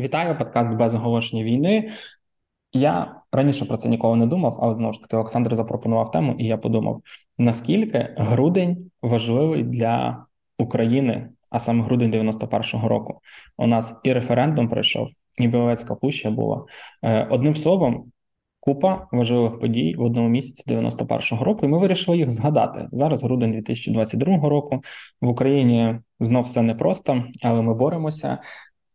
Вітаю, подкаст без оголошення війни. Я раніше про це ніколи не думав, але знову ж таки Олександр запропонував тему, і я подумав: наскільки грудень важливий для України, а саме грудень 91-го року. У нас і референдум пройшов, і Біловецька пуща була. Е, одним словом, купа важливих подій в одному місяці 91-го року, і ми вирішили їх згадати. Зараз грудень 2022 року. В Україні знов все непросто, але ми боремося.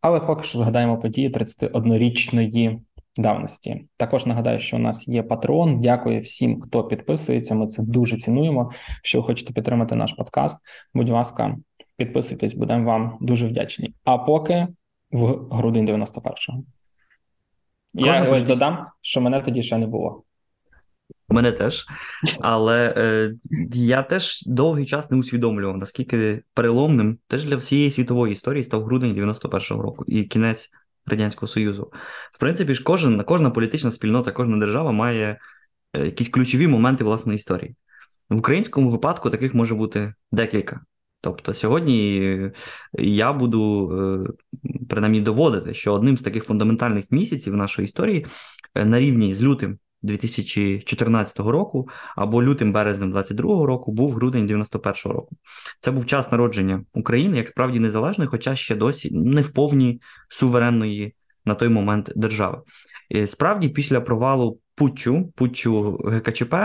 Але поки що згадаємо події 31-річної давності. Також нагадаю, що у нас є Patreon. Дякую всім, хто підписується. Ми це дуже цінуємо. Якщо ви хочете підтримати наш подкаст, будь ласка, підписуйтесь, будемо вам дуже вдячні. А поки в грудень 91-го. Я ось додам, що мене тоді ще не було. Мене теж, але е, я теж довгий час не усвідомлював, наскільки переломним теж для всієї світової історії став грудень 91-го року і кінець Радянського Союзу. В принципі, ж кожен, кожна політична спільнота, кожна держава має е, якісь ключові моменти власної історії. В українському випадку таких може бути декілька. Тобто сьогодні я буду е, принаймні доводити, що одним з таких фундаментальних місяців нашої історії е, на рівні з лютим 2014 року або лютим березнем 22 року був грудень 91 року. Це був час народження України як справді незалежної, хоча ще досі не в повній суверенної на той момент держави. І Справді, після провалу Путчу, Путчу ГКЧП.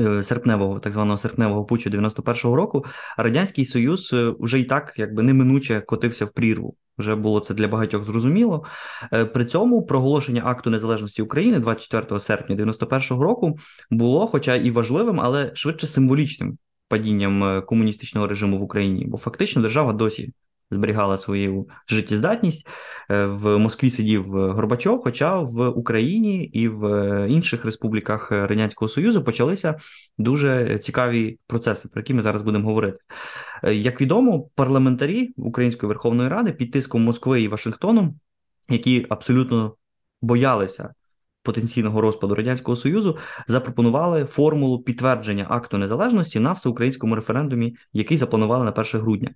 Е, серпневого, так званого серпневого путчу 91-го року, радянський союз вже і так якби неминуче котився в прірву. Вже було це для багатьох зрозуміло. Е, при цьому проголошення акту незалежності України 24 серпня 91-го року було, хоча і важливим, але швидше символічним падінням е, комуністичного режиму в Україні, бо фактично держава досі зберігала свою життєздатність. Е, в Москві сидів Горбачов, хоча в Україні і в інших республіках Радянського Союзу почалися дуже цікаві процеси, про які ми зараз будемо говорити. Е, як відомо, парламентарі Української Верховної Ради під тиском Москви і Вашингтону, які абсолютно боялися. Потенційного розпаду радянського союзу запропонували формулу підтвердження акту незалежності на всеукраїнському референдумі, який запланували на 1 грудня.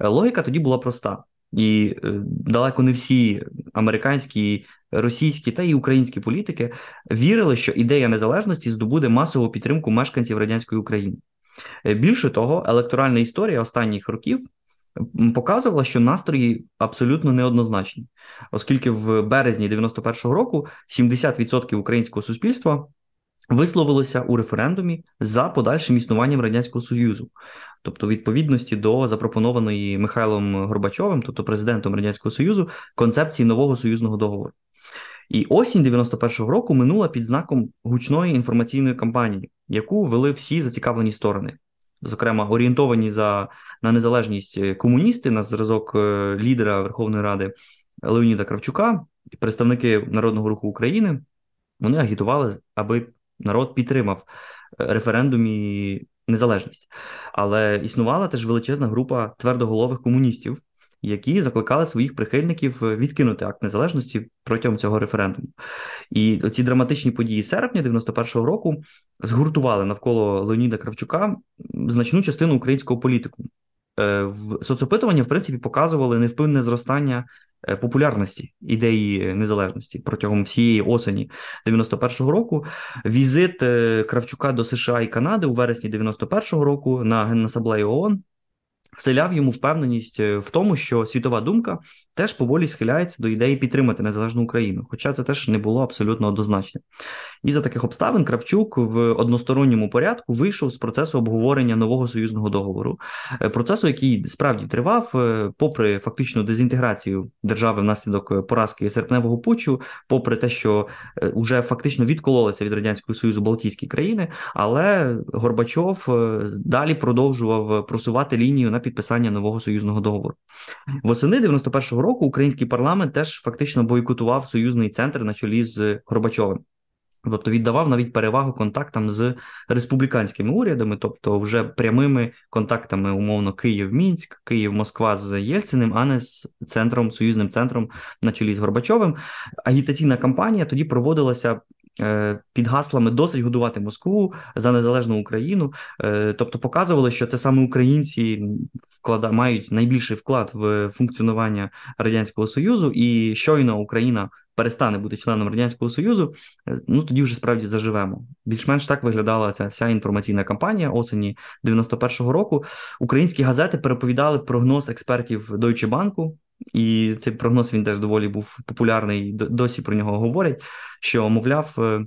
Е, логіка тоді була проста, і е, далеко не всі американські, російські та й українські політики вірили, що ідея незалежності здобуде масову підтримку мешканців радянської України. Е, більше того, електоральна історія останніх років. Показувала, що настрої абсолютно неоднозначні, оскільки в березні 91-го року 70% українського суспільства висловилося у референдумі за подальшим існуванням радянського союзу, тобто відповідності до запропонованої Михайлом Горбачовим, тобто президентом радянського союзу, концепції нового союзного договору. І осінь 91-го року минула під знаком гучної інформаційної кампанії, яку вели всі зацікавлені сторони, зокрема орієнтовані за на незалежність комуністи на зразок е, лідера Верховної Ради Леоніда Кравчука, представники Народного руху України. Вони агітували, аби народ підтримав е, референдумі незалежність. Але існувала теж величезна група твердоголових комуністів, які закликали своїх прихильників відкинути акт незалежності протягом цього референдуму. І ці драматичні події серпня 91-го року згуртували навколо Леоніда Кравчука значну частину українського політику. Е, в соцопитування, в принципі, показували невпинне зростання Е, популярності ідеї незалежності протягом всієї осені 91-го року. Візит е, Кравчука до США і Канади у вересні 91-го року на Генасаблею ООН вселяв йому впевненість е, в тому, що світова думка теж поволі схиляється до ідеї підтримати незалежну Україну, хоча це теж не було абсолютно однозначне. І за таких обставин Кравчук в односторонньому порядку вийшов з процесу обговорення нового союзного договору, е, процесу, який справді тривав, е, попри фактичну дезінтеграцію держави внаслідок поразки серпневого путчу, попри те, що вже фактично відкололися від радянського союзу Балтійські країни, але Горбачов далі продовжував просувати лінію на підписання нового союзного договору. Восени 91-го року український парламент теж фактично бойкотував союзний центр на чолі з Горбачовим. Тобто віддавав навіть перевагу контактам з республіканськими урядами, тобто вже прямими контактами, умовно, Київ-Мінськ, Київ-Москва з Єльциним, а не з центром, союзним центром на чолі з Горбачовим. Агітаційна кампанія тоді проводилася під гаслами досить годувати Москву за незалежну Україну. Тобто показували, що це саме українці вклада мають найбільший вклад в функціонування радянського союзу, і щойно Україна перестане бути членом радянського союзу, ну тоді вже справді заживемо. Більш-менш так виглядала ця вся інформаційна кампанія осені 91-го року. Українські газети переповідали прогноз експертів Deutsche Bank, і цей прогноз він теж доволі був популярний. Досі про нього говорять. Що мовляв, е,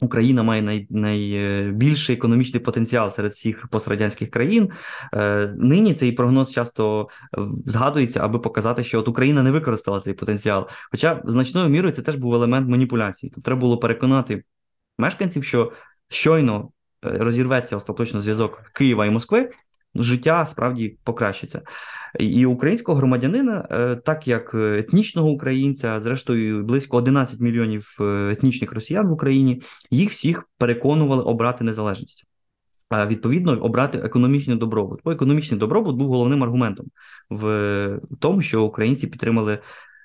Україна має най, найбільший економічний потенціал серед всіх пострадянських країн. Е, нині цей прогноз часто згадується, аби показати, що от Україна не використала цей потенціал. Хоча значною мірою це теж був елемент маніпуляції. Тут треба було переконати мешканців, що щойно е, розірветься остаточно зв'язок Києва і Москви, життя справді покращиться. І українського громадянина, е, так як етнічного українця, зрештою близько 11 мільйонів е, етнічних росіян в Україні, їх всіх переконували обрати незалежність. А відповідно обрати економічний добробут. Бо економічний добробут був головним аргументом в тому, що українці підтримали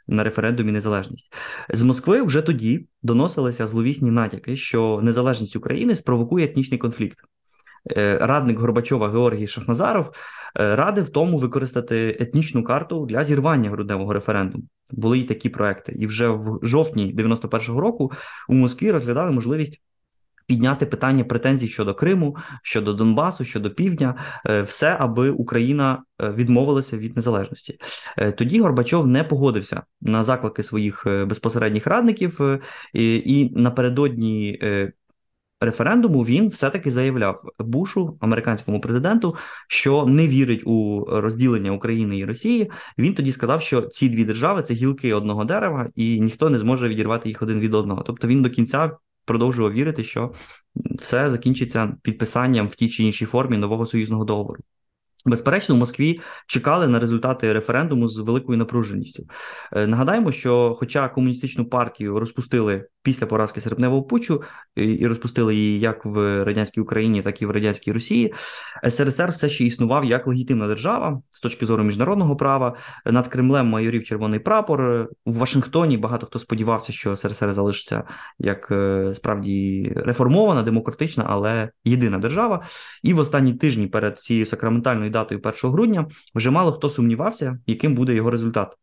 на референдумі незалежність з Москви. Вже тоді доносилися зловісні натяки, що незалежність України спровокує етнічний конфлікт. Е, радник Горбачова Георгій Шахназаров е, радив тому використати етнічну карту для зірвання грудневого референдуму. Були й такі проекти, і вже в жовтні 91-го року у Москві розглядали можливість. Підняти питання претензій щодо Криму, щодо Донбасу, щодо Півдня, е, все, аби Україна відмовилася від незалежності. Тоді Горбачов не погодився на заклики своїх безпосередніх радників, і напередодні референдуму він все-таки заявляв Бушу, американському президенту, що не вірить у розділення України і Росії. Він тоді сказав, що ці дві держави це гілки одного дерева, і ніхто не зможе відірвати їх один від одного. Тобто він до кінця продовжував вірити, що все закінчиться підписанням в тій чи іншій формі нового союзного договору. Безперечно, у Москві чекали на результати референдуму з великою напруженістю. Е, нагадаємо, що, хоча комуністичну партію розпустили після поразки серпневого путчу і розпустили її як в радянській Україні, так і в радянській Росії, СРСР все ще існував як легітимна держава з точки зору міжнародного права. Над Кремлем майорів червоний прапор у Вашингтоні. Багато хто сподівався, що СРСР залишиться як е, справді реформована, демократична, але єдина держава. І в останні тижні перед цією сакраментальною датою 1 грудня вже мало хто сумнівався, яким буде його результат.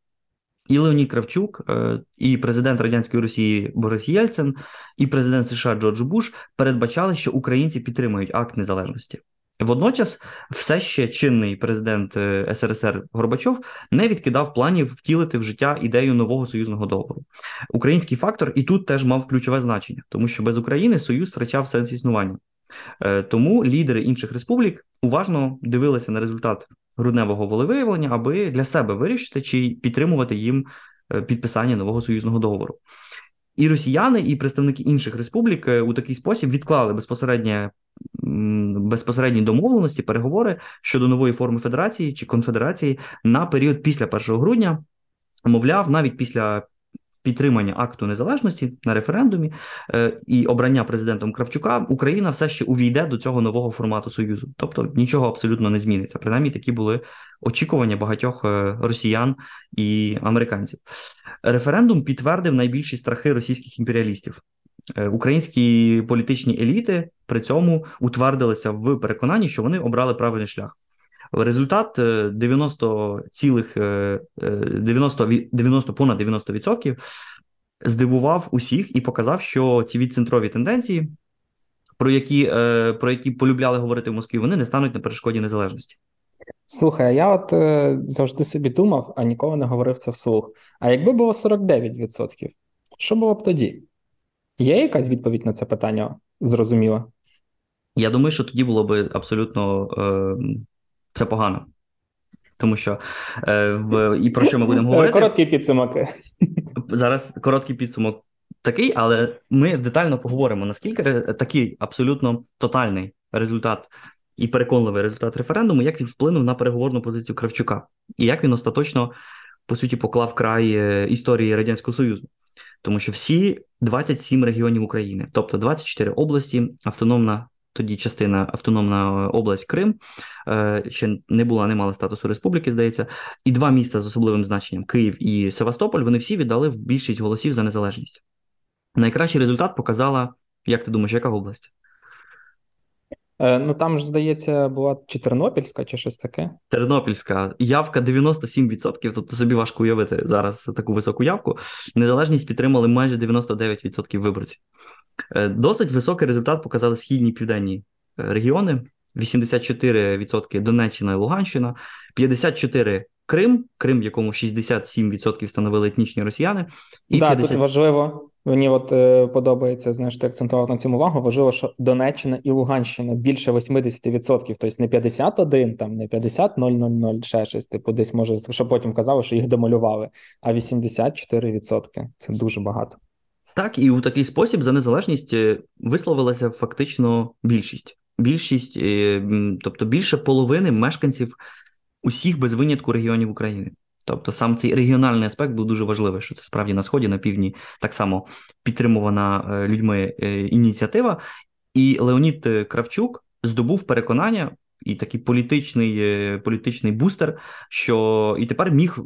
І Леонід Кравчук, е, і президент радянської Росії Борис Єльцин, і президент США Джордж Буш передбачали, що українці підтримують акт незалежності. Водночас, все ще чинний президент е, СРСР Горбачов не відкидав планів втілити в життя ідею нового союзного договору. Український фактор і тут теж мав ключове значення, тому що без України союз втрачав сенс існування. Е, тому лідери інших республік уважно дивилися на результат грудневого волевиявлення, аби для себе вирішити, чи підтримувати їм е, підписання нового союзного договору. І росіяни, і представники інших республік е, у такий спосіб відклали безпосередньо безпосередні домовленості, переговори щодо нової форми федерації чи конфедерації на період після 1 грудня. Мовляв, навіть після підтримання акту незалежності на референдумі е, і обрання президентом Кравчука Україна все ще увійде до цього нового формату союзу, тобто нічого абсолютно не зміниться. Принаймні такі були очікування багатьох е, росіян і американців. Референдум підтвердив найбільші страхи російських імперіалістів. Е, українські політичні еліти при цьому утвердилися в переконанні, що вони обрали правильний шлях. Результат 90 е, цілих 90, е, 90 понад 90% здивував усіх і показав, що ці відцентрові тенденції, про які е, про які полюбляли говорити в Москві, вони не стануть на перешкоді незалежності. Слухай, я от е, завжди собі думав, а ніколи не говорив це вслух. А якби було 49%, що було б тоді? Є якась відповідь на це питання зрозуміла? Я думаю, що тоді було б абсолютно е, це погано. Тому що е, в, і про що ми будемо говорити? Короткий підсумок. Зараз короткий підсумок такий, але ми детально поговоримо, наскільки такий абсолютно тотальний результат і переконливий результат референдуму, як він вплинув на переговорну позицію Кравчука, і як він остаточно, по суті, поклав край е, історії Радянського Союзу. Тому що всі 27 регіонів України, тобто 24 області, автономна тоді частина Автономна область Крим, е, ще не була, не мала статусу республіки, здається, і два міста з особливим значенням Київ і Севастополь. Вони всі віддали в більшість голосів за незалежність. Найкращий результат показала Як ти думаєш, яка область? Е, ну там ж, здається, була чи Тернопільська, чи щось таке. Тернопільська явка 97%, тобто собі важко уявити зараз таку високу явку. Незалежність підтримали майже 99% виборців. Е, досить високий результат показали східні і південні е, регіони: 84% Донеччина і Луганщина, 54% Крим, Крим, в якому 67% становили етнічні росіяни. І да, 50... тут важливо. Мені от е, подобається знаєш, ти акцентував на цьому увагу. Важливо, що Донеччина і Луганщина більше 80%, тобто не 51, там не 50 000, ще щось, типу, десь може, що потім казали, що їх демалювали, а 84%. Це дуже багато. Так, і у такий спосіб за незалежність е, висловилася фактично більшість. Більшість, е, тобто більше половини мешканців усіх без винятку регіонів України. Тобто сам цей регіональний аспект був дуже важливий, що це справді на сході, на півдні так само підтримувана е, людьми ініціатива. І Леонід Кравчук здобув переконання і такий політичний е, політичний бустер, що і тепер міг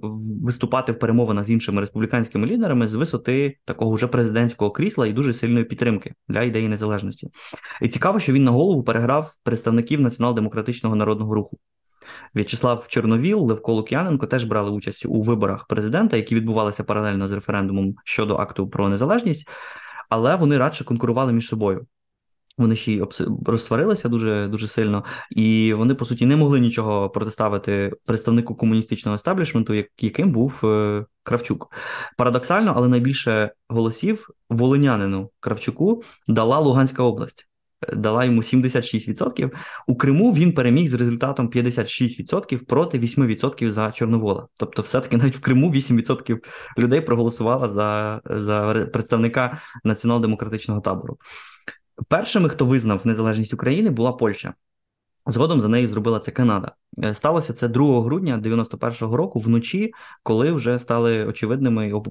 виступати в перемовинах з іншими республіканськими лідерами з висоти такого вже президентського крісла і дуже сильної підтримки для ідеї незалежності. І цікаво, що він на голову переграв представників націонал-демократичного народного руху. В'ячеслав Чорновіл, Левко Лук'яненко теж брали участь у виборах президента, які відбувалися паралельно з референдумом щодо акту про незалежність, але вони радше конкурували між собою. Вони ще й розсварилися дуже дуже сильно, і вони по суті не могли нічого протиставити представнику комуністичного естаблішменту, яким був е, Кравчук. Парадоксально, але найбільше голосів волинянину Кравчуку дала Луганська область. Е, дала йому 76%. У Криму він переміг з результатом 56% проти 8% за Чорновола. Тобто, все-таки навіть в Криму 8% людей проголосувало за за представника націонал-демократичного табору. Першими, хто визнав незалежність України, була Польща. Згодом за нею зробила це Канада. Е, сталося це 2 грудня 91-го року вночі, коли вже стали очевидними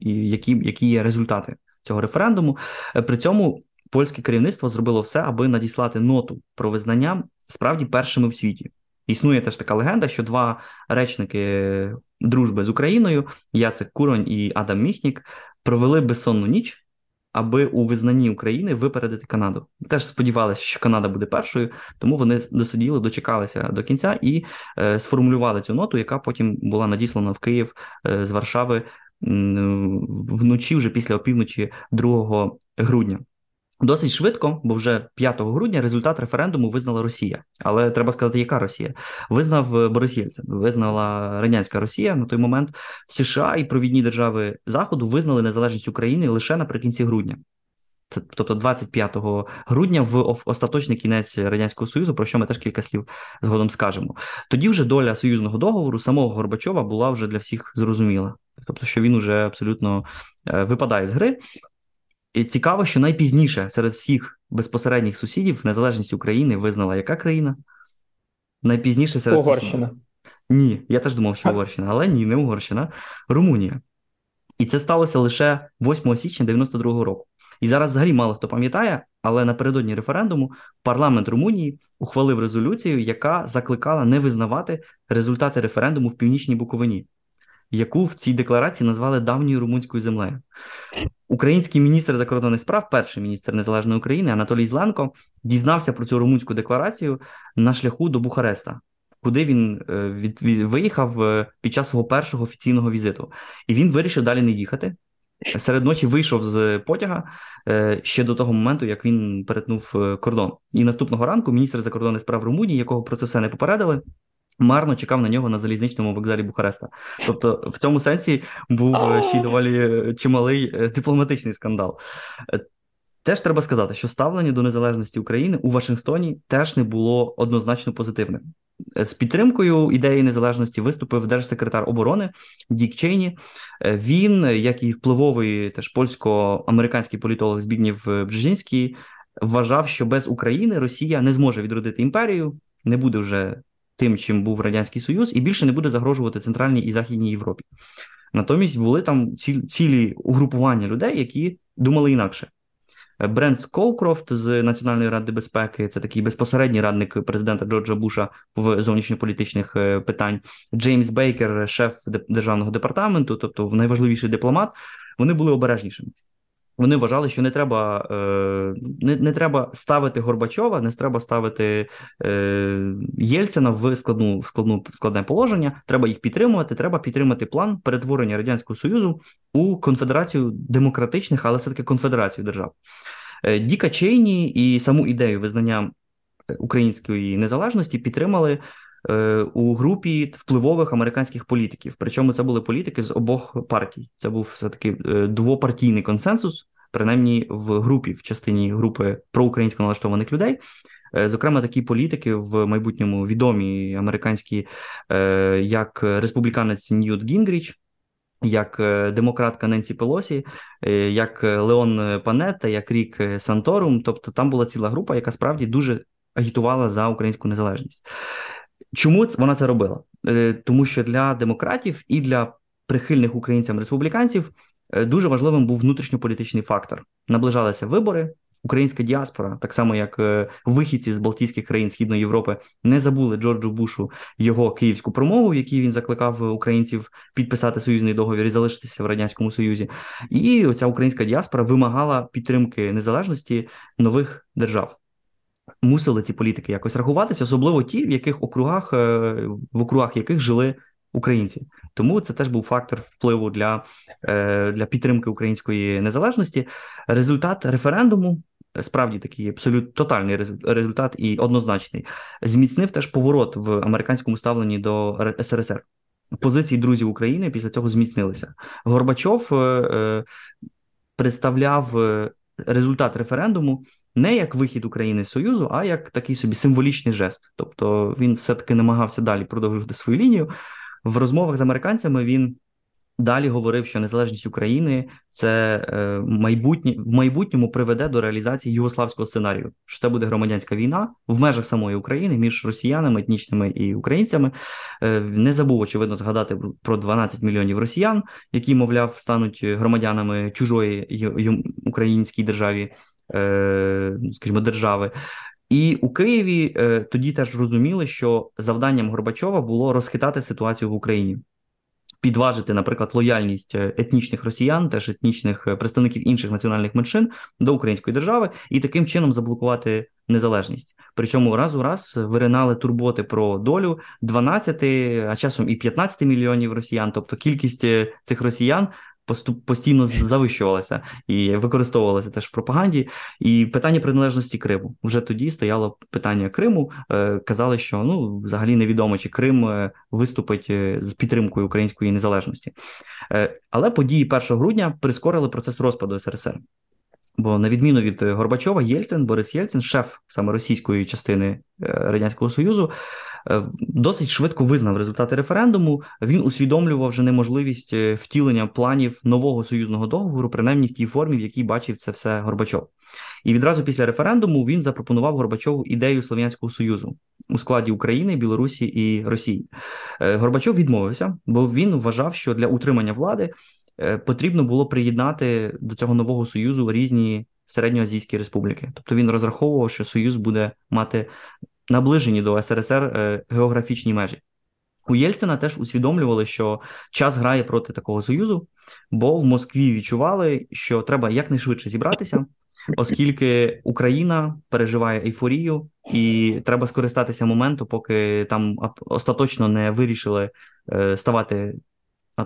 які, які є результати цього референдуму. Е, при цьому польське керівництво зробило все, аби надіслати ноту про визнання справді першими в світі. Існує теж така легенда, що два речники дружби з Україною, Яцек Куронь і Адам Міхнік, провели безсонну ніч аби у визнанні України випередити Канаду. Теж сподівалися, що Канада буде першою, тому вони досиділи, дочекалися до кінця і е, сформулювали цю ноту, яка потім була надіслана в Київ е, з Варшави вночі, вже після опівночі 2 грудня. Досить швидко, бо вже 5 грудня результат референдуму визнала Росія. Але треба сказати, яка Росія визнав е, визнала радянська Росія на той момент. США і провідні держави Заходу визнали незалежність України лише наприкінці грудня. Це тобто 25 грудня в остаточний кінець радянського союзу, про що ми теж кілька слів згодом скажемо. Тоді вже доля союзного договору самого Горбачова була вже для всіх зрозуміла, тобто, що він уже абсолютно е, випадає з гри. І цікаво, що найпізніше серед всіх безпосередніх сусідів незалежність України визнала яка країна? Найпізніше серед Угорщина. Сусідів. Ні, я теж думав, що Угорщина, але ні, не Угорщина, Румунія. І це сталося лише 8 січня 92-го року. І зараз взагалі мало хто пам'ятає, але напередодні референдуму парламент Румунії ухвалив резолюцію, яка закликала не визнавати результати референдуму в північній Буковині яку в цій декларації назвали давньою румунською землею. Український міністр закордонних справ, перший міністр незалежної України Анатолій Зленко, дізнався про цю румунську декларацію на шляху до Бухареста, куди він е, від, від, виїхав е, під час свого першого офіційного візиту, і він вирішив далі не їхати. Серед ночі вийшов з потяга е, ще до того моменту, як він перетнув кордон. І наступного ранку міністр закордонних справ Румунії, якого про це все не попередили, Марно чекав на нього на залізничному вокзалі Бухареста. Тобто, в цьому сенсі був е, ще й доволі чималий е, дипломатичний скандал. Е, теж треба сказати, що ставлення до незалежності України у Вашингтоні теж не було однозначно позитивним. З підтримкою ідеї незалежності виступив держсекретар оборони Дік Чейні. Він, як і впливовий теж польсько-американський політолог Збігнів Бжезінський, вважав, що без України Росія не зможе відродити імперію, не буде вже тим, чим був Радянський Союз, і більше не буде загрожувати Центральній і Західній Європі. Натомість були там цілі угрупування людей, які думали інакше. Бренс Колкрофт з Національної ради безпеки, це такий безпосередній радник президента Джорджа Буша в зовнішньополітичних е, питань. Джеймс Бейкер, шеф державного департаменту, тобто найважливіший дипломат, вони були обережнішими. Вони вважали, що не треба е, не, не треба ставити Горбачова, не треба ставити е, Єльцина в складну в складну складне положення. Треба їх підтримувати. Треба підтримати план перетворення радянського союзу у конфедерацію демократичних, але все таки конфедерацію держав. Е, Діка Чейні і саму ідею визнання української незалежності підтримали у групі впливових американських політиків. Причому це були політики з обох партій. Це був все таки е, двопартійний консенсус, принаймні в групі, в частині групи проукраїнсько налаштованих людей. Е, зокрема, такі політики в майбутньому відомі американські, як республіканець Ньют Гінгріч, як демократка Ненсі Пелосі, як Леон Панетта, як Рік Санторум. Тобто там була ціла група, яка справді дуже агітувала за українську незалежність. Чому вона це робила? Е, тому що для демократів і для прихильних українцям республіканців е, дуже важливим був внутрішньополітичний фактор. Наближалися вибори. Українська діаспора, так само як е, вихідці з Балтійських країн Східної Європи, не забули Джорджу Бушу його київську промову, в якій він закликав українців підписати союзний договір і залишитися в радянському союзі. І ця українська діаспора вимагала підтримки незалежності нових держав мусили ці політики якось рахуватися, особливо ті, в яких округах е, в округах яких жили українці. Тому це теж був фактор впливу для, е, для підтримки української незалежності. Результат референдуму. Справді такий абсолютно тотальний результат і однозначний, зміцнив теж поворот в американському ставленні до СРСР. Позиції друзів України після цього зміцнилися. Горбачов е, представляв результат референдуму не як вихід України з Союзу, а як такий собі символічний жест. Тобто він все-таки намагався далі продовжувати свою лінію. В розмовах з американцями він далі говорив, що незалежність України це е, майбутнє в майбутньому приведе до реалізації югославського сценарію. Що це буде громадянська війна в межах самої України між росіянами, етнічними і українцями. Е, не забув очевидно згадати про 12 мільйонів росіян, які, мовляв, стануть громадянами чужої українській державі. Е, скажімо, держави. І у Києві е, тоді теж розуміли, що завданням Горбачова було розхитати ситуацію в Україні. Підважити, наприклад, лояльність е, етнічних росіян, теж етнічних представників інших національних меншин до української держави, і таким чином заблокувати незалежність. Причому раз у раз виринали турботи про долю 12, а часом і 15 мільйонів росіян. Тобто кількість цих росіян постійно завищувалася і використовувалася теж в пропаганді. І питання приналежності Криму вже тоді стояло питання Криму. Е, казали, що ну взагалі невідомо, чи Крим е, виступить е, з підтримкою української незалежності. Але події 1 грудня прискорили процес розпаду СРСР. Бо на відміну від Горбачова, Єльцин, Борис Єльцин, шеф саме російської частини Радянського Союзу, досить швидко визнав результати референдуму. Він усвідомлював вже неможливість е, втілення планів нового союзного договору, принаймні в тій формі, в якій бачив це все Горбачов. І відразу після референдуму він запропонував Горбачову ідею Слов'янського Союзу у складі України, Білорусі і Росії. Е, Горбачов відмовився, бо він вважав, що для утримання влади потрібно було приєднати до цього нового союзу різні середньоазійські республіки. Тобто він розраховував, що Союз буде мати наближені до СРСР е, географічні межі. У Єльцина теж усвідомлювали, що час грає проти такого союзу, бо в Москві відчували, що треба якнайшвидше зібратися, оскільки Україна переживає ейфорію, і треба скористатися моменту, поки там остаточно не вирішили е, ставати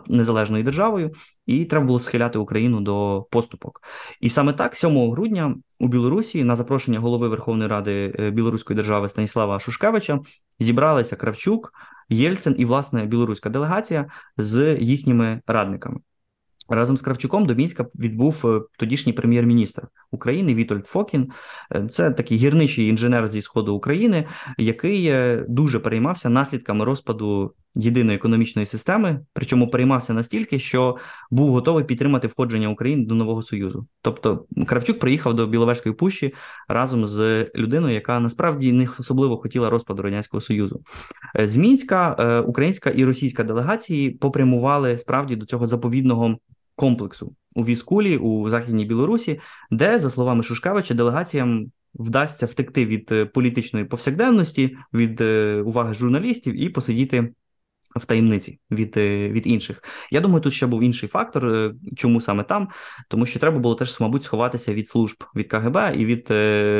незалежною державою, і треба було схиляти Україну до поступок. І саме так, 7 грудня у Білорусі, на запрошення голови Верховної Ради е, Білоруської держави Станіслава Шушкевича, зібралися Кравчук, Єльцин і власне білоруська делегація з їхніми радниками. Разом з Кравчуком до Мінська відбув е, тодішній прем'єр-міністр України Вітольд Фокін. Е, це такий гірничий інженер зі сходу України, який дуже переймався наслідками розпаду єдиної економічної системи. Причому переймався настільки, що був готовий підтримати входження України до нового союзу. Тобто Кравчук приїхав до Біловежської пущі разом з людиною, яка насправді не особливо хотіла розпаду радянського союзу. З Мінська українська і російська делегації попрямували справді до цього заповідного комплексу у Віскулі у Західній Білорусі, де, за словами Шушкевича, делегаціям вдасться втекти від е, політичної повсякденності, від е, уваги журналістів і посидіти в таємниці від від інших. Я думаю, тут ще був інший фактор, чому саме там, тому що треба було теж, мабуть, сховатися від служб від КГБ і від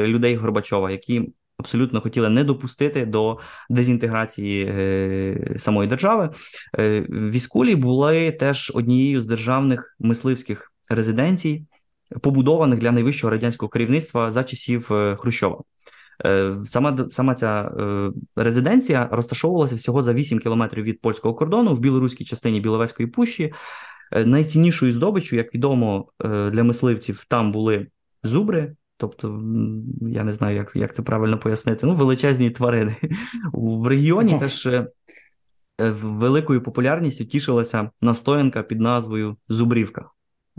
людей Горбачова, які абсолютно хотіли не допустити до дезінтеграції е, самої держави. Е, Віскулі були теж однією з державних мисливських резиденцій, побудованих для найвищого радянського керівництва за часів е, Хрущова. Е, сама сама ця е, резиденція розташовувалася всього за 8 кілометрів від польського кордону в білоруській частині Біловезької пущі. Е, найціннішою здобиччю, як відомо для мисливців, там були зубри, Тобто, я не знаю, як як це правильно пояснити. Ну, величезні тварини. В регіоні теж великою популярністю тішилася настоянка під назвою Зубрівка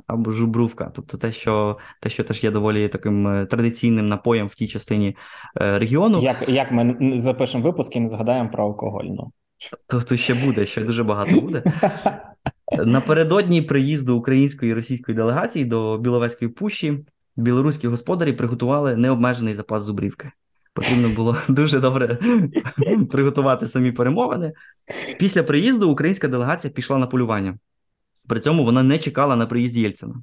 або Жубрувка. Тобто те, що те, що теж є доволі таким е, традиційним напоєм в тій частині е, регіону. Як як ми запишемо випуск і не згадаємо про алкогольну? То, то ще буде, ще дуже багато буде. Напередодні приїзду української і російської делегації до Біловезької пущі білоруські господарі приготували необмежений запас зубрівки. Потрібно було дуже добре приготувати самі перемовини. Після приїзду українська делегація пішла на полювання. При цьому вона не чекала на приїзд Єльцина.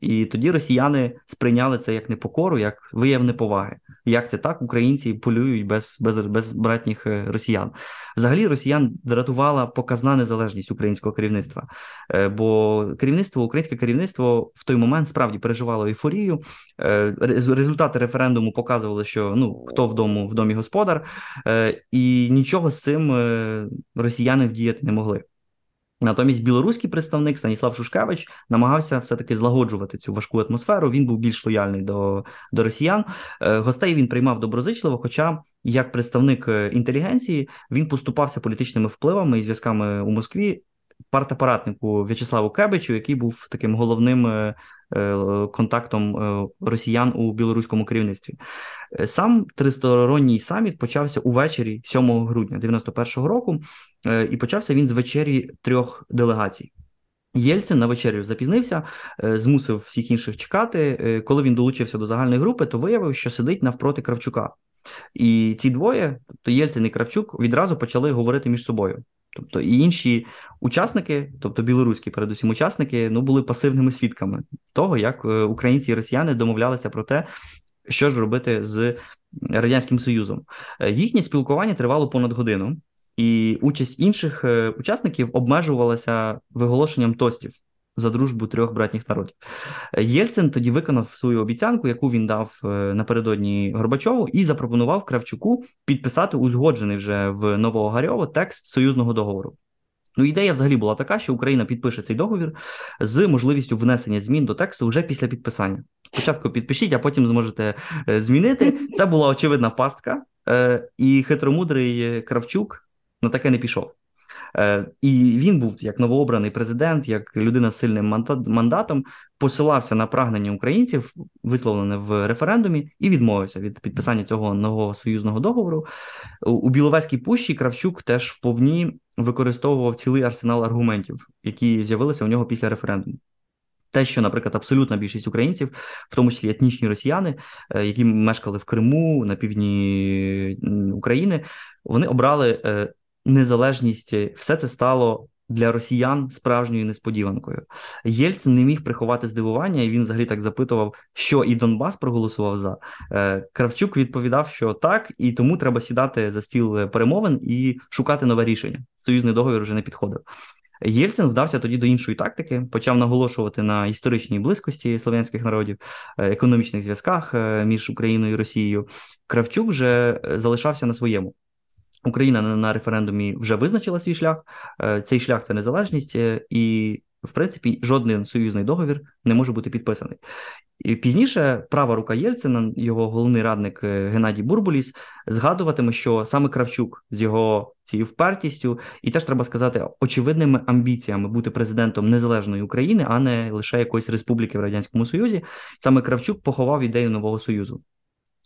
І тоді росіяни сприйняли це як непокору, як вияв неповаги. Як це так? Українці полюють без без, без братніх е, росіян. Взагалі, росіян дратувала показна незалежність українського керівництва, е, бо керівництво, українське керівництво в той момент справді переживало ейфорію. Е, результати референдуму показували, що ну хто в дому в домі господар, і нічого з цим росіяни вдіяти не могли. Натомість білоруський представник Станіслав Шушкевич намагався все-таки злагоджувати цю важку атмосферу. Він був більш лояльний до до росіян. Е, гостей він приймав доброзичливо. Хоча, як представник е, інтелігенції, він поступався політичними впливами і зв'язками у Москві партапаратнику В'ячеславу Кебичу, який був таким головним е, контактом е, росіян у білоруському керівництві. Е, сам тристоронній саміт почався увечері 7 грудня 91-го року, і почався він з вечері трьох делегацій. Єльцин на вечерю запізнився, змусив всіх інших чекати. Коли він долучився до загальної групи, то виявив, що сидить навпроти Кравчука. І ці двоє, тобто Єльцин і Кравчук, відразу почали говорити між собою. Тобто і інші учасники, тобто білоруські, передусім учасники, ну були пасивними свідками того, як е, українці і росіяни домовлялися про те, що ж робити з радянським союзом. Е, їхнє спілкування тривало понад годину, і участь інших е, учасників обмежувалася виголошенням тостів за дружбу трьох братніх народів. Єльцин тоді виконав свою обіцянку, яку він дав е, напередодні Горбачову, і запропонував Кравчуку підписати узгоджений вже в Новоогарьово текст союзного договору. Ну, ідея взагалі була така, що Україна підпише цей договір з можливістю внесення змін до тексту вже після підписання. Спочатку підпишіть, а потім зможете е, змінити. Це була очевидна пастка, е, і хитромудрий Кравчук на таке не пішов. Е, і він був як новообраний президент, як людина з сильним мандатом, посилався на прагнення українців, висловлене в референдумі, і відмовився від підписання цього нового союзного договору. У Біловезькій пущі Кравчук теж вповні використовував цілий арсенал аргументів, які з'явилися у нього після референдуму. Те, що, наприклад, абсолютна більшість українців, в тому числі етнічні росіяни, е, які мешкали в Криму на півдні України, вони обрали е, незалежність, все це стало для росіян справжньою несподіванкою. Єльцин не міг приховати здивування, і він взагалі так запитував, що і Донбас проголосував за. Е, Кравчук відповідав, що так, і тому треба сідати за стіл перемовин і шукати нове рішення. Союзний договір вже не підходив. Єльцин вдався тоді до іншої тактики, почав наголошувати на історичній близькості слов'янських народів, е, економічних зв'язках е, між Україною і Росією. Кравчук вже залишався на своєму. Україна на референдумі вже визначила свій шлях. Е, цей шлях це незалежність, е, і, в принципі, жоден союзний договір не може бути підписаний. Пізніше права рука Єльцина, його головний радник е, Геннадій Бурбуліс, згадуватиме, що саме Кравчук з його цією впертістю, і теж треба сказати, очевидними амбіціями бути президентом незалежної України, а не лише якоїсь республіки в радянському Союзі. Саме Кравчук поховав ідею нового союзу.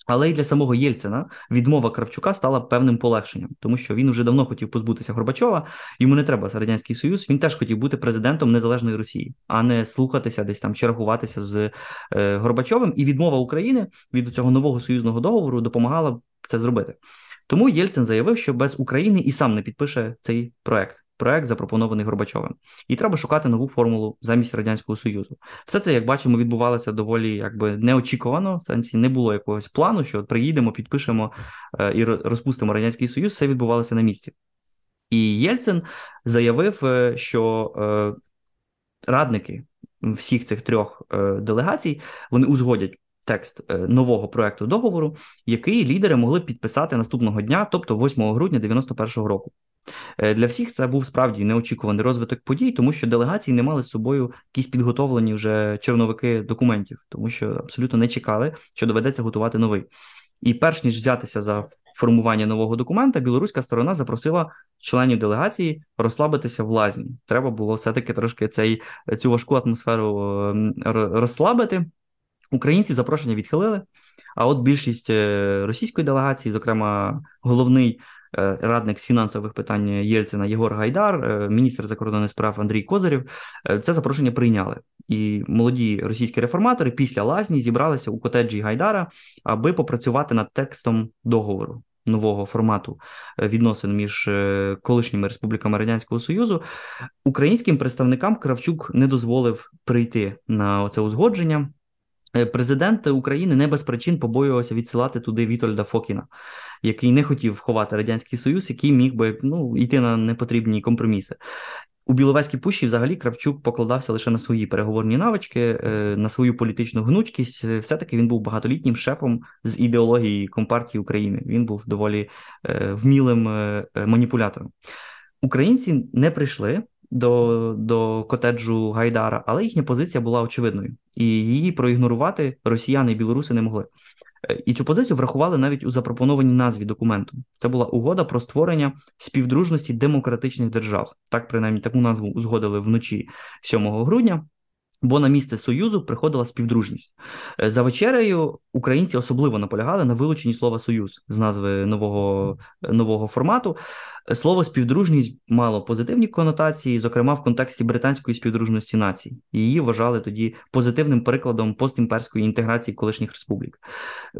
Але й для самого Єльцина відмова Кравчука стала певним полегшенням, тому що він вже давно хотів позбутися Горбачова. Йому не треба радянський союз. Він теж хотів бути президентом незалежної Росії, а не слухатися десь там чергуватися з е, Горбачовим. І відмова України від цього нового союзного договору допомагала це зробити. Тому Єльцин заявив, що без України і сам не підпише цей проект. Проект, запропонований Горбачовим, і треба шукати нову формулу замість радянського союзу. Все це, як бачимо, відбувалося доволі якби неочікувано. В сенсі не було якогось плану, що приїдемо, підпишемо е, і розпустимо радянський союз. Все відбувалося на місці. І Єльцин заявив, е, що е, радники всіх цих трьох делегацій вони узгодять текст нового проекту договору, який лідери могли підписати наступного дня, тобто 8 грудня 91-го року. Е, для всіх це був справді неочікуваний розвиток подій, тому що делегації не мали з собою якісь підготовлені вже черновики документів, тому що абсолютно не чекали, що доведеться готувати новий. І перш ніж взятися за формування нового документа, білоруська сторона запросила членів делегації розслабитися в лазні. Треба було все-таки трошки цей цю важку атмосферу ем, розслабити. Українці запрошення відхилили. А от більшість е, російської делегації, зокрема, головний е, радник з фінансових питань Єльцина Єгор Гайдар, е, міністр закордонних справ Андрій Козирів, це запрошення прийняли. І молоді російські реформатори після лазні зібралися у котеджі Гайдара, аби попрацювати над текстом договору нового формату відносин між колишніми республіками радянського союзу. Українським представникам Кравчук не дозволив прийти на це узгодження. Е, президент України не без причин побоювався відсилати туди Вітольда Фокіна, який не хотів ховати радянський союз, який міг би ну йти на непотрібні компроміси. У Біловезькій пущі взагалі Кравчук покладався лише на свої переговорні навички, е, на свою політичну гнучкість. Е, все-таки він був багатолітнім шефом з ідеології Компартії України. Він був доволі вмілим маніпулятором. Українці не прийшли до до котеджу Гайдара, але їхня позиція була очевидною, і її проігнорувати росіяни і білоруси не могли. Е, і цю позицію врахували навіть у запропонованій назві документу. Це була угода про створення співдружності демократичних держав. Так, принаймні, таку назву узгодили вночі 7 грудня. Бо на місце союзу приходила співдружність е, за вечерею. Українці особливо наполягали на вилученні слова союз з назви нового нового формату. Слово співдружність мало позитивні конотації, зокрема в контексті британської співдружності націй. Її вважали тоді позитивним прикладом постімперської інтеграції колишніх республік.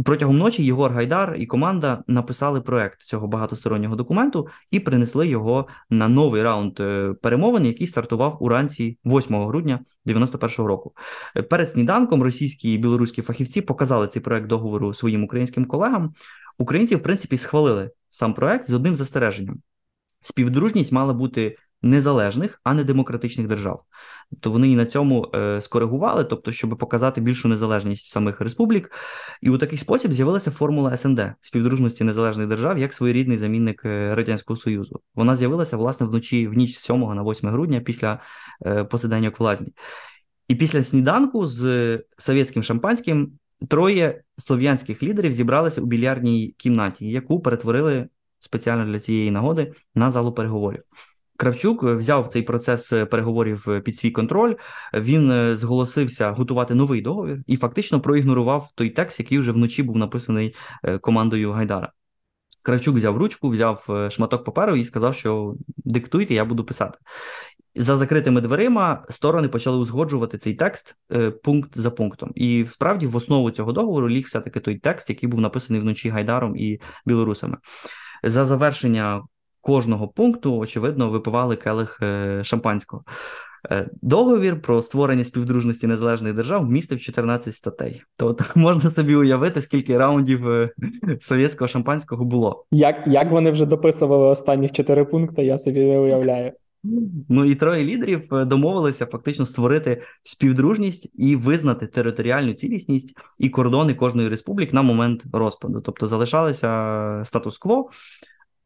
Протягом ночі Єгор Гайдар і команда написали проект цього багатостороннього документу і принесли його на новий раунд е, перемовин, який стартував уранці 8 грудня 91-го року. Перед сніданком російські і білоруські фахівці показали цей проект договору своїм українським колегам. Українці, в принципі, схвалили сам проект з одним застереженням співдружність мала бути незалежних, а не демократичних держав. Тобто вони і на цьому е, скоригували, тобто, щоб показати більшу незалежність самих республік. І у такий спосіб з'явилася формула СНД співдружності незалежних держав як своєрідний замінник е, Радянського Союзу. Вона з'явилася власне вночі в ніч з 7 на 8 грудня після е, посидення в Лазні. І після сніданку з совєтським шампанським троє слов'янських лідерів зібралися у більярдній кімнаті, яку перетворили спеціально для цієї нагоди на залу переговорів. Кравчук взяв цей процес переговорів під свій контроль. Він е, зголосився готувати новий договір і фактично проігнорував той текст, який вже вночі був написаний е, командою Гайдара. Кравчук взяв ручку, взяв е, шматок паперу і сказав, що диктуйте, я буду писати. За закритими дверима сторони почали узгоджувати цей текст пункт за пунктом. І справді в основу цього договору ліг все-таки той текст, який був написаний вночі Гайдаром і білорусами за завершення кожного пункту, очевидно, випивали келих е, шампанського. Е, договір про створення співдружності незалежних держав містив 14 статей. Тобто можна собі уявити, скільки раундів е, совєтського шампанського було. Як як вони вже дописували останні чотири пункти, я собі не уявляю. Ну і троє лідерів домовилися фактично створити співдружність і визнати територіальну цілісність і кордони кожної республіки на момент розпаду. Тобто залишалися статус-кво.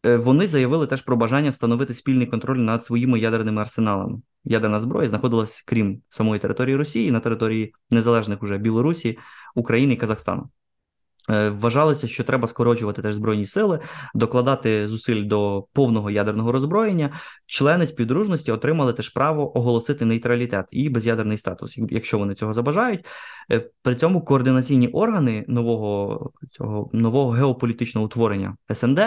Е, вони заявили теж про бажання встановити спільний контроль над своїми ядерними арсеналами. Ядерна зброя знаходилась крім самої території Росії на території незалежних уже Білорусі, України і Казахстану. Е, вважалося, що треба скорочувати теж збройні сили, докладати зусиль до повного ядерного роззброєння. Члени співдружності отримали теж право оголосити нейтралітет і без'ядерний статус, якщо вони цього забажають. Е, при цьому координаційні органи нового цього нового геополітичного утворення СНД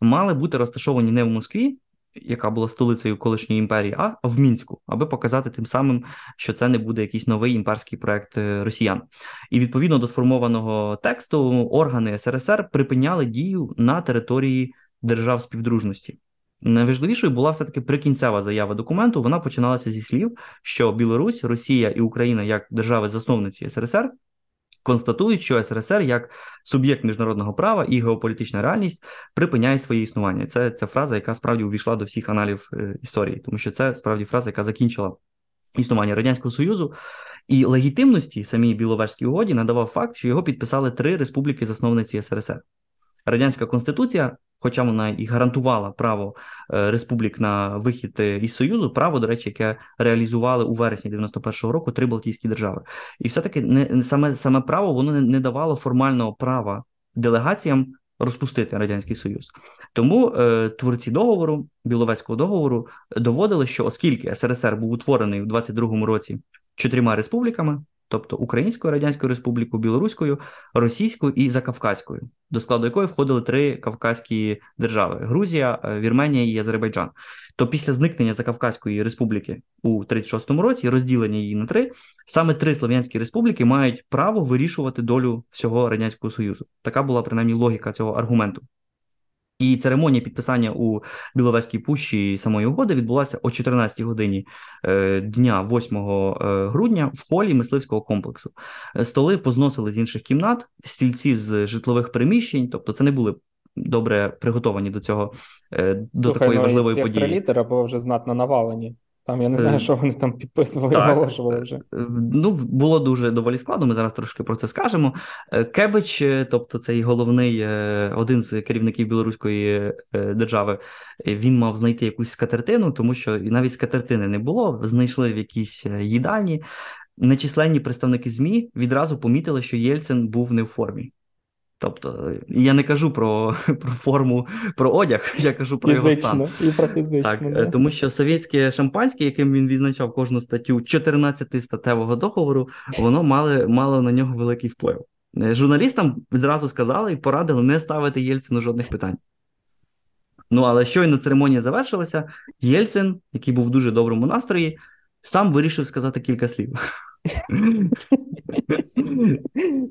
мали бути розташовані не в Москві, яка була столицею колишньої імперії, а в мінську, аби показати тим самим, що це не буде якийсь новий імперський проект е, росіян. І відповідно до сформованого тексту органи СРСР припиняли дію на території держав співдружності. Найважливішою була все-таки прикінцева заява документу. Вона починалася зі слів, що Білорусь, Росія і Україна як держави-засновниці СРСР констатують, що СРСР як суб'єкт міжнародного права і геополітична реальність припиняє своє існування. Це ця фраза, яка справді увійшла до всіх аналів е, історії, тому що це справді фраза, яка закінчила існування радянського союзу. І легітимності самій Біловежській угоді надавав факт, що його підписали три республіки-засновниці СРСР. Радянська конституція хоча вона і гарантувала право е, республік на вихід е, із Союзу, право, до речі, яке реалізували у вересні 91-го року три Балтійські держави. І все-таки не саме саме право воно не давало формального права делегаціям розпустити Радянський Союз. Тому е, творці договору, Біловецького договору, доводили, що оскільки СРСР був утворений у 22-му році чотирма республіками тобто Українською Радянською Республікою, Білоруською, Російською і Закавказькою, до складу якої входили три кавказькі держави: Грузія, е, Вірменія і Азербайджан. То після зникнення Закавказької республіки у 36-му році, розділення її на три, саме три слов'янські республіки мають право вирішувати долю всього радянського союзу. Така була принаймні логіка цього аргументу. І церемонія підписання у Біловезькій пущі самої угоди відбулася о 14 годині е, дня 8 е, грудня в холі мисливського комплексу. Е, столи позносили з інших кімнат, стільці з житлових приміщень, тобто це не були добре приготовані до цього до такої ну, важливої події. літера або вже знатно навалені. Там я не знаю, що вони там підписували і оголошували вже. Ну, було дуже доволі складно. Ми зараз трошки про це скажемо. Кебич, тобто цей головний, один з керівників білоруської держави, він мав знайти якусь скатертину, тому що навіть скатертини не було. Знайшли в якійсь їдальні. Нечисленні представники ЗМІ відразу помітили, що Єльцин був не в формі. Тобто я не кажу про про форму, про одяг, я кажу про фізично, його стан. і про фізично. Так, да. Тому що совєтське шампанське, яким він відзначав кожну статтю 14 статевого договору, воно мало, мало на нього великий вплив. Е, журналістам відразу сказали і порадили не ставити Єльцину жодних питань. Ну, але щойно церемонія завершилася, Єльцин, який був в дуже доброму настрої, сам вирішив сказати кілька слів.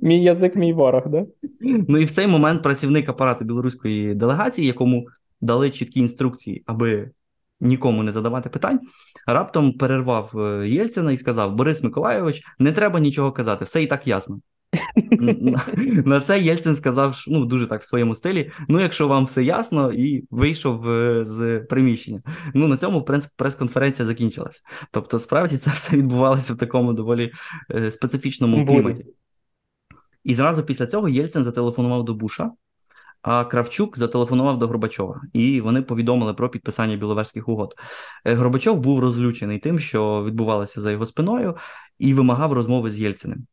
Мій язик, мій ворог, да? Ну і в цей момент працівник апарату білоруської делегації, якому дали чіткі інструкції, аби нікому не задавати питань, раптом перервав е, Єльцина і сказав: Борис Миколайович, не треба нічого казати, все і так ясно. На це Єльцин сказав, ну дуже так в своєму стилі. Ну, якщо вам все ясно, і вийшов е, з приміщення. Ну на цьому прес-конференція закінчилась. Тобто, справді це все відбувалося в такому доволі е, специфічному кліматі. І зразу після цього Єльцин зателефонував до Буша. А Кравчук зателефонував до Горбачова, і вони повідомили про підписання біловерських угод. Е, Горбачов був розлючений тим, що відбувалося за його спиною, і вимагав розмови з Єльциним.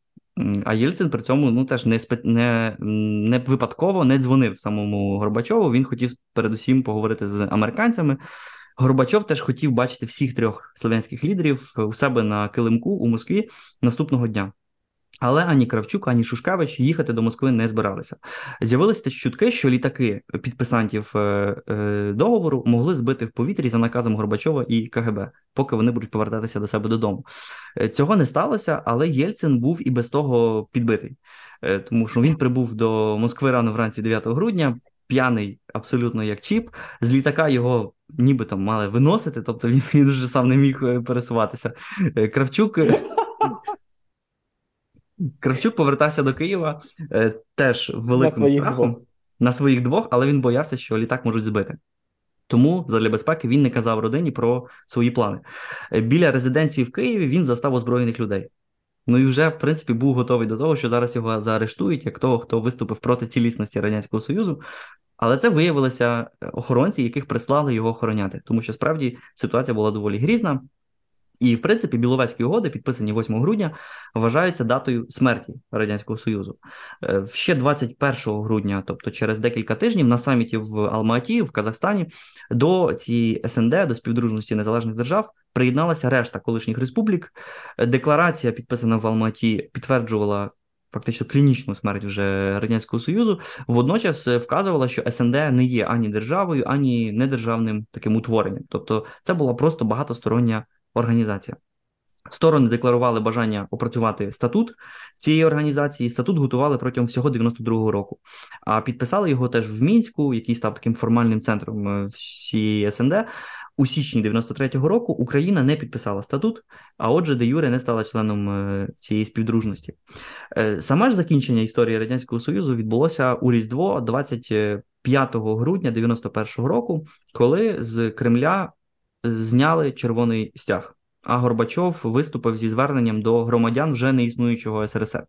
А Єльцин при цьому ну теж не не, не випадково не дзвонив самому Горбачову. Він хотів передусім поговорити з американцями. Горбачов теж хотів бачити всіх трьох слов'янських лідерів у себе на килимку у Москві наступного дня. Але ані Кравчук, ані Шушкевич їхати до Москви не збиралися. З'явилися чутки, що літаки підписантів е, е, договору могли збити в повітрі за наказом Горбачова і КГБ, поки вони будуть повертатися до себе додому. Е, цього не сталося, але Єльцин був і без того підбитий, тому що він прибув до Москви рано вранці 9 грудня. П'яний абсолютно як чіп, з літака його ніби там мали виносити, тобто він він вже сам не міг пересуватися. Кравчук Кравчук повертався до Києва е, теж великим на страхом двох. на своїх двох, але він боявся, що літак можуть збити. Тому задля безпеки він не казав родині про свої плани. Е, біля резиденції в Києві він застав озброєних людей. Ну і вже, в принципі, був готовий до того, що зараз його заарештують, як того, хто виступив проти цілісності Радянського Союзу. Але це виявилися охоронці, яких прислали його охороняти, тому що справді ситуація була доволі грізна. І, в принципі, Біловезькі угоди, підписані 8 грудня, вважаються датою смерті Радянського Союзу. Е, ще 21 грудня, тобто через декілька тижнів, на саміті в Алматі, в Казахстані, до цієї СНД, до співдружності незалежних держав, приєдналася решта колишніх республік. Декларація, підписана в Алматі, підтверджувала. Фактично клінічну смерть вже радянського союзу водночас вказувала, що СНД не є ані державою, ані недержавним таким утворенням. Тобто, це була просто багатостороння організація. Сторони декларували бажання опрацювати статут цієї організації. Статут готували протягом всього 92-го року. А підписали його теж в мінську, який став таким формальним центром е, всієї СНД. У січні 93-го року Україна не підписала статут, а отже, де Юре не стала членом е, цієї співдружності. Е, саме ж закінчення історії радянського союзу відбулося у Різдво 25 грудня 91-го року, коли з Кремля зняли червоний стяг а Горбачов виступив зі зверненням до громадян вже не існуючого СРСР.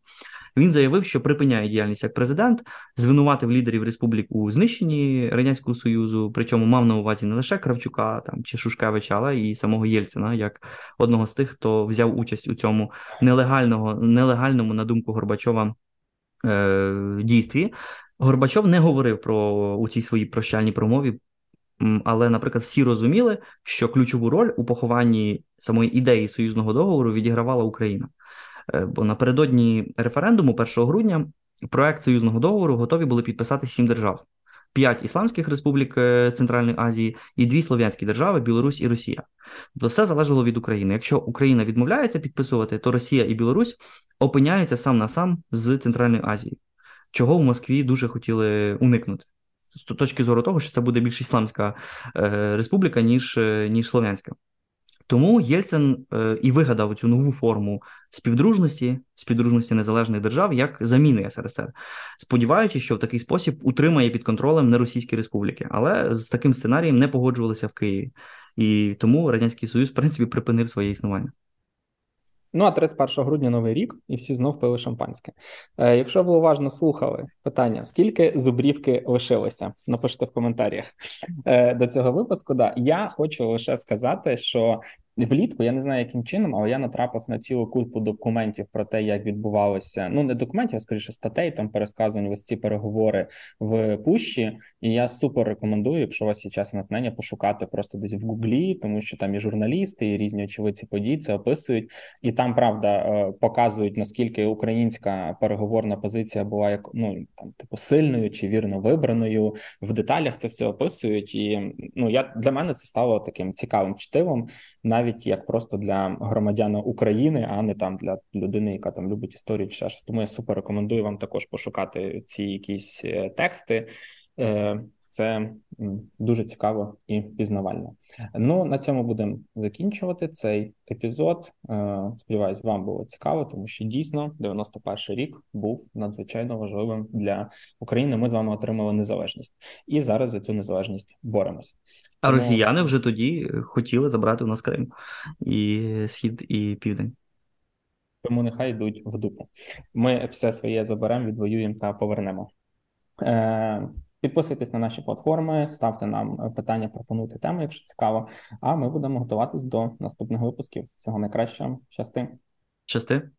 Він заявив, що припиняє діяльність як президент, звинуватив лідерів республік у знищенні радянського союзу. Причому мав на увазі не лише Кравчука там чи Шушкевича, але і самого Єльцина, як одного з тих, хто взяв участь у цьому нелегального, нелегальному, на думку Горбачова, е- дійстві. Горбачов не говорив про у цій своїй прощальній промові але, наприклад, всі розуміли, що ключову роль у похованні самої ідеї союзного договору відігравала Україна. Е, бо напередодні референдуму, 1 грудня, проект союзного договору готові були підписати сім держав: п'ять ісламських республік е, Центральної Азії і дві слов'янські держави Білорусь і Росія. Тобто все залежало від України. Якщо Україна відмовляється підписувати, то Росія і Білорусь опиняються сам на сам з Центральної Азії, чого в Москві дуже хотіли уникнути з точки зору того, що це буде більш ісламська е, республіка, ніж е, ніж слов'янська. Тому Єльцин е, і вигадав цю нову форму співдружності, співдружності незалежних держав як заміни СРСР, сподіваючись, що в такий спосіб утримає під контролем неросійські республіки, але з таким сценарієм не погоджувалися в Києві, і тому радянський союз в принципі припинив своє існування. Ну, а 31 грудня новий рік, і всі знов пили шампанське. Е, Якщо ви уважно слухали питання, скільки зубрівки лишилося, напишіть в коментарях е, до цього випуску. Да, я хочу лише сказати, що влітку я не знаю, яким чином, але я натрапив на цілу купу документів про те, як відбувалося. Ну не документів, а скоріше статей там пересказані ось ці переговори в Пущі. І я супер рекомендую, якщо у вас є час натхнення, пошукати просто десь в Гуглі, тому що там і журналісти, і різні очевидці подій це описують, і там правда е, показують наскільки українська переговорна позиція була як ну там типу сильною чи вірно вибраною. В деталях це все описують. І ну я для мене це стало таким цікавим чтивом. навіть навіть як просто для громадяна України, а не там для людини, яка там любить історію чи щось. Тому я супер рекомендую вам також пошукати ці якісь е, тексти. Це дуже цікаво і пізнавально. Ну на цьому будемо закінчувати цей епізод. Е, сподіваюсь, вам було цікаво, тому що дійсно 91 рік був надзвичайно важливим для України. Ми з вами отримали незалежність, і зараз за цю незалежність боремось. А тому... росіяни вже тоді хотіли забрати у нас Крим і схід і південь. Тому нехай йдуть в дупу. Ми все своє заберемо, відвоюємо та повернемо. Е, Підписуйтесь на наші платформи, ставте нам е, питання, пропонуйте теми, якщо цікаво. А ми будемо готуватись до наступних випусків. Всього найкращого. Щасти. Щасти.